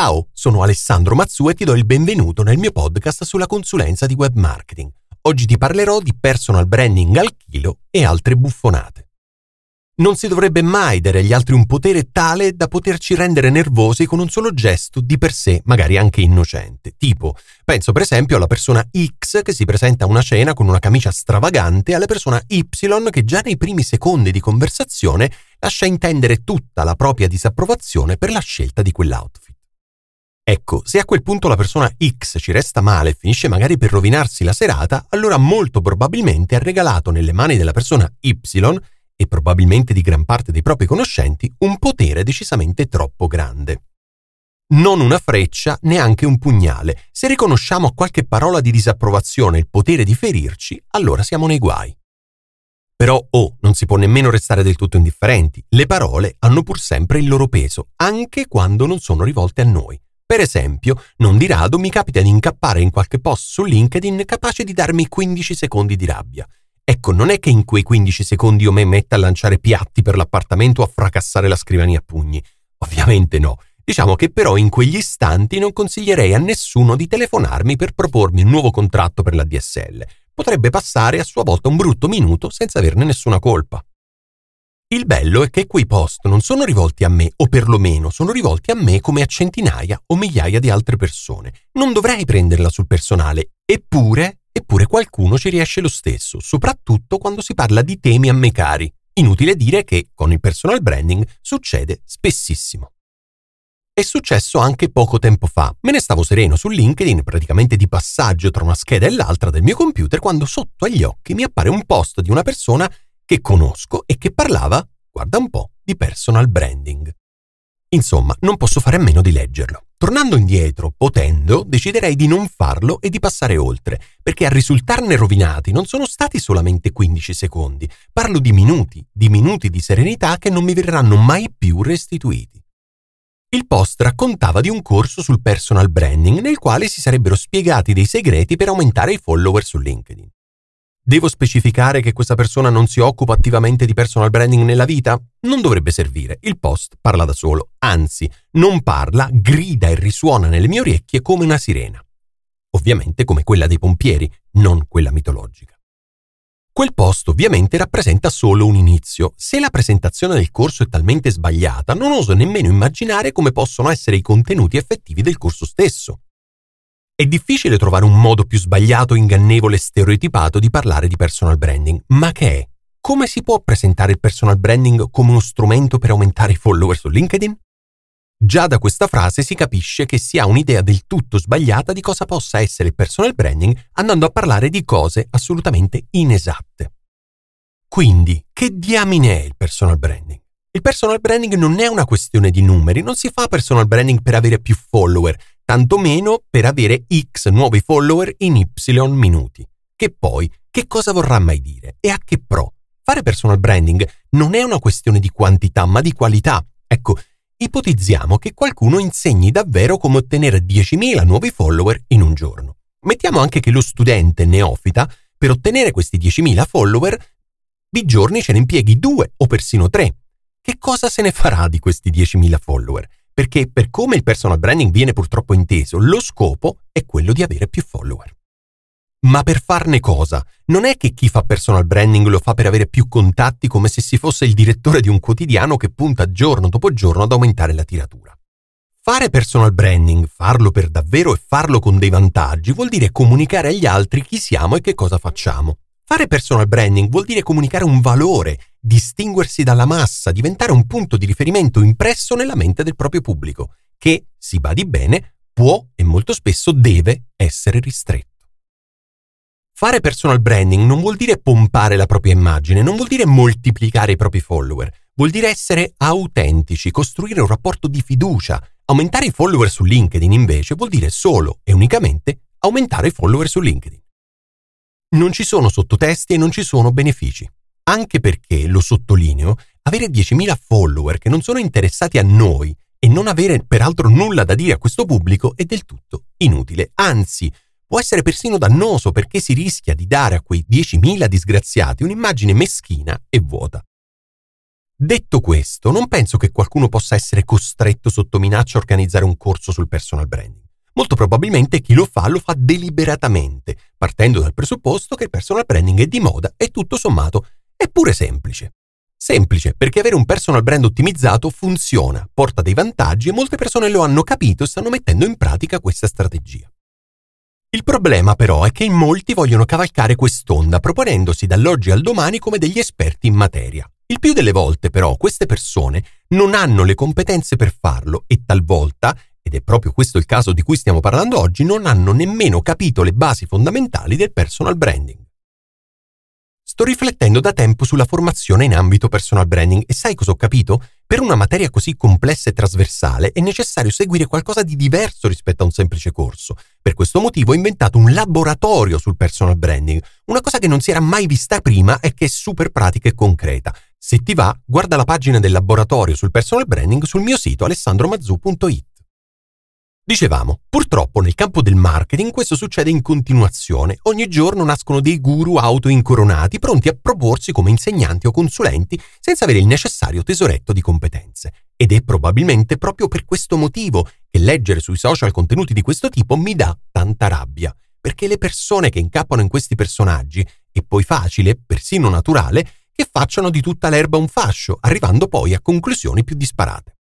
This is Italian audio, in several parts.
Ciao, sono Alessandro Mazzu e ti do il benvenuto nel mio podcast sulla consulenza di web marketing. Oggi ti parlerò di personal branding al chilo e altre buffonate. Non si dovrebbe mai dare agli altri un potere tale da poterci rendere nervosi con un solo gesto di per sé, magari anche innocente. Tipo, penso per esempio alla persona X che si presenta a una cena con una camicia stravagante e alla persona Y che già nei primi secondi di conversazione lascia intendere tutta la propria disapprovazione per la scelta di quell'outfit. Ecco, se a quel punto la persona X ci resta male e finisce magari per rovinarsi la serata, allora molto probabilmente ha regalato nelle mani della persona Y e probabilmente di gran parte dei propri conoscenti un potere decisamente troppo grande. Non una freccia, neanche un pugnale. Se riconosciamo a qualche parola di disapprovazione il potere di ferirci, allora siamo nei guai. Però, oh, non si può nemmeno restare del tutto indifferenti. Le parole hanno pur sempre il loro peso, anche quando non sono rivolte a noi. Per esempio, non di rado mi capita di incappare in qualche post su LinkedIn capace di darmi 15 secondi di rabbia. Ecco, non è che in quei 15 secondi io mi metta a lanciare piatti per l'appartamento o a fracassare la scrivania a pugni. Ovviamente no. Diciamo che però in quegli istanti non consiglierei a nessuno di telefonarmi per propormi un nuovo contratto per la DSL. Potrebbe passare a sua volta un brutto minuto senza averne nessuna colpa. Il bello è che quei post non sono rivolti a me, o perlomeno sono rivolti a me come a centinaia o migliaia di altre persone. Non dovrei prenderla sul personale, eppure, eppure qualcuno ci riesce lo stesso, soprattutto quando si parla di temi a me cari. Inutile dire che con il personal branding succede spessissimo. È successo anche poco tempo fa. Me ne stavo sereno su LinkedIn, praticamente di passaggio tra una scheda e l'altra del mio computer, quando sotto agli occhi mi appare un post di una persona che conosco e che parlava, guarda un po', di personal branding. Insomma, non posso fare a meno di leggerlo. Tornando indietro, potendo, deciderei di non farlo e di passare oltre, perché a risultarne rovinati non sono stati solamente 15 secondi, parlo di minuti, di minuti di serenità che non mi verranno mai più restituiti. Il post raccontava di un corso sul personal branding nel quale si sarebbero spiegati dei segreti per aumentare i follower su LinkedIn. Devo specificare che questa persona non si occupa attivamente di personal branding nella vita? Non dovrebbe servire, il post parla da solo, anzi, non parla, grida e risuona nelle mie orecchie come una sirena. Ovviamente come quella dei pompieri, non quella mitologica. Quel post ovviamente rappresenta solo un inizio. Se la presentazione del corso è talmente sbagliata, non oso nemmeno immaginare come possono essere i contenuti effettivi del corso stesso. È difficile trovare un modo più sbagliato, ingannevole e stereotipato di parlare di personal branding, ma che è? Come si può presentare il personal branding come uno strumento per aumentare i follower su LinkedIn? Già da questa frase si capisce che si ha un'idea del tutto sbagliata di cosa possa essere il personal branding andando a parlare di cose assolutamente inesatte. Quindi, che diamine è il personal branding? Il personal branding non è una questione di numeri, non si fa personal branding per avere più follower, tantomeno per avere X nuovi follower in Y minuti. Che poi, che cosa vorrà mai dire? E a che pro? Fare personal branding non è una questione di quantità, ma di qualità. Ecco, ipotizziamo che qualcuno insegni davvero come ottenere 10.000 nuovi follower in un giorno. Mettiamo anche che lo studente neofita, per ottenere questi 10.000 follower, di giorni ce ne impieghi due o persino tre. Che cosa se ne farà di questi 10.000 follower? Perché per come il personal branding viene purtroppo inteso, lo scopo è quello di avere più follower. Ma per farne cosa? Non è che chi fa personal branding lo fa per avere più contatti come se si fosse il direttore di un quotidiano che punta giorno dopo giorno ad aumentare la tiratura. Fare personal branding, farlo per davvero e farlo con dei vantaggi, vuol dire comunicare agli altri chi siamo e che cosa facciamo. Fare personal branding vuol dire comunicare un valore, distinguersi dalla massa, diventare un punto di riferimento impresso nella mente del proprio pubblico, che, si badi bene, può e molto spesso deve essere ristretto. Fare personal branding non vuol dire pompare la propria immagine, non vuol dire moltiplicare i propri follower, vuol dire essere autentici, costruire un rapporto di fiducia. Aumentare i follower su LinkedIn invece vuol dire solo e unicamente aumentare i follower su LinkedIn. Non ci sono sottotesti e non ci sono benefici, anche perché, lo sottolineo, avere 10.000 follower che non sono interessati a noi e non avere peraltro nulla da dire a questo pubblico è del tutto inutile, anzi può essere persino dannoso perché si rischia di dare a quei 10.000 disgraziati un'immagine meschina e vuota. Detto questo, non penso che qualcuno possa essere costretto sotto minaccia a organizzare un corso sul personal branding. Molto probabilmente chi lo fa lo fa deliberatamente, partendo dal presupposto che il personal branding è di moda e tutto sommato è pure semplice. Semplice perché avere un personal brand ottimizzato funziona, porta dei vantaggi e molte persone lo hanno capito e stanno mettendo in pratica questa strategia. Il problema però è che in molti vogliono cavalcare quest'onda proponendosi dall'oggi al domani come degli esperti in materia. Il più delle volte però queste persone non hanno le competenze per farlo e talvolta, ed è proprio questo il caso di cui stiamo parlando oggi, non hanno nemmeno capito le basi fondamentali del personal branding. Sto riflettendo da tempo sulla formazione in ambito personal branding e sai cosa ho capito? Per una materia così complessa e trasversale è necessario seguire qualcosa di diverso rispetto a un semplice corso. Per questo motivo ho inventato un laboratorio sul personal branding, una cosa che non si era mai vista prima e che è super pratica e concreta. Se ti va, guarda la pagina del laboratorio sul personal branding sul mio sito alessandromazzu.it. Dicevamo, purtroppo nel campo del marketing questo succede in continuazione. Ogni giorno nascono dei guru autoincoronati pronti a proporsi come insegnanti o consulenti senza avere il necessario tesoretto di competenze. Ed è probabilmente proprio per questo motivo che leggere sui social contenuti di questo tipo mi dà tanta rabbia. Perché le persone che incappano in questi personaggi è poi facile, persino naturale, che facciano di tutta l'erba un fascio, arrivando poi a conclusioni più disparate.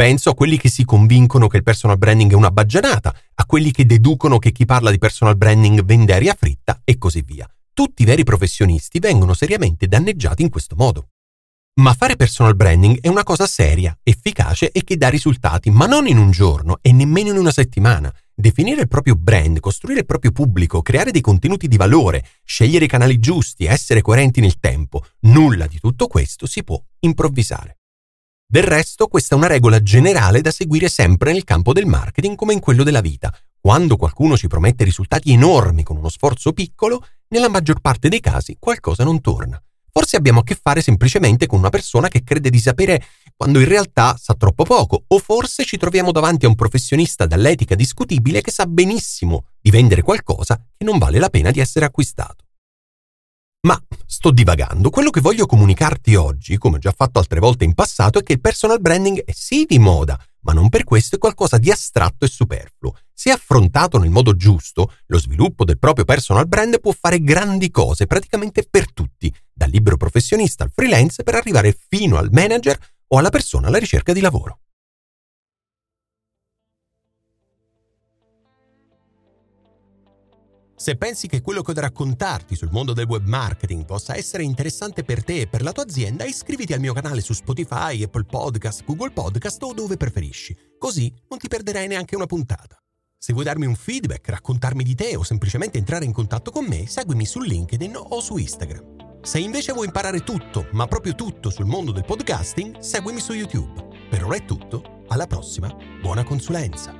Penso a quelli che si convincono che il personal branding è una baggianata, a quelli che deducono che chi parla di personal branding vende aria fritta e così via. Tutti i veri professionisti vengono seriamente danneggiati in questo modo. Ma fare personal branding è una cosa seria, efficace e che dà risultati, ma non in un giorno e nemmeno in una settimana. Definire il proprio brand, costruire il proprio pubblico, creare dei contenuti di valore, scegliere i canali giusti, essere coerenti nel tempo, nulla di tutto questo si può improvvisare. Del resto, questa è una regola generale da seguire sempre nel campo del marketing come in quello della vita. Quando qualcuno ci promette risultati enormi con uno sforzo piccolo, nella maggior parte dei casi qualcosa non torna. Forse abbiamo a che fare semplicemente con una persona che crede di sapere quando in realtà sa troppo poco, o forse ci troviamo davanti a un professionista dall'etica discutibile che sa benissimo di vendere qualcosa che non vale la pena di essere acquistato. Ma sto divagando. Quello che voglio comunicarti oggi, come ho già fatto altre volte in passato, è che il personal branding è sì di moda, ma non per questo è qualcosa di astratto e superfluo. Se affrontato nel modo giusto, lo sviluppo del proprio personal brand può fare grandi cose praticamente per tutti, dal libero professionista al freelance per arrivare fino al manager o alla persona alla ricerca di lavoro. Se pensi che quello che ho da raccontarti sul mondo del web marketing possa essere interessante per te e per la tua azienda, iscriviti al mio canale su Spotify, Apple Podcast, Google Podcast o dove preferisci. Così non ti perderai neanche una puntata. Se vuoi darmi un feedback, raccontarmi di te o semplicemente entrare in contatto con me, seguimi su LinkedIn o su Instagram. Se invece vuoi imparare tutto, ma proprio tutto sul mondo del podcasting, seguimi su YouTube. Per ora è tutto, alla prossima, buona consulenza!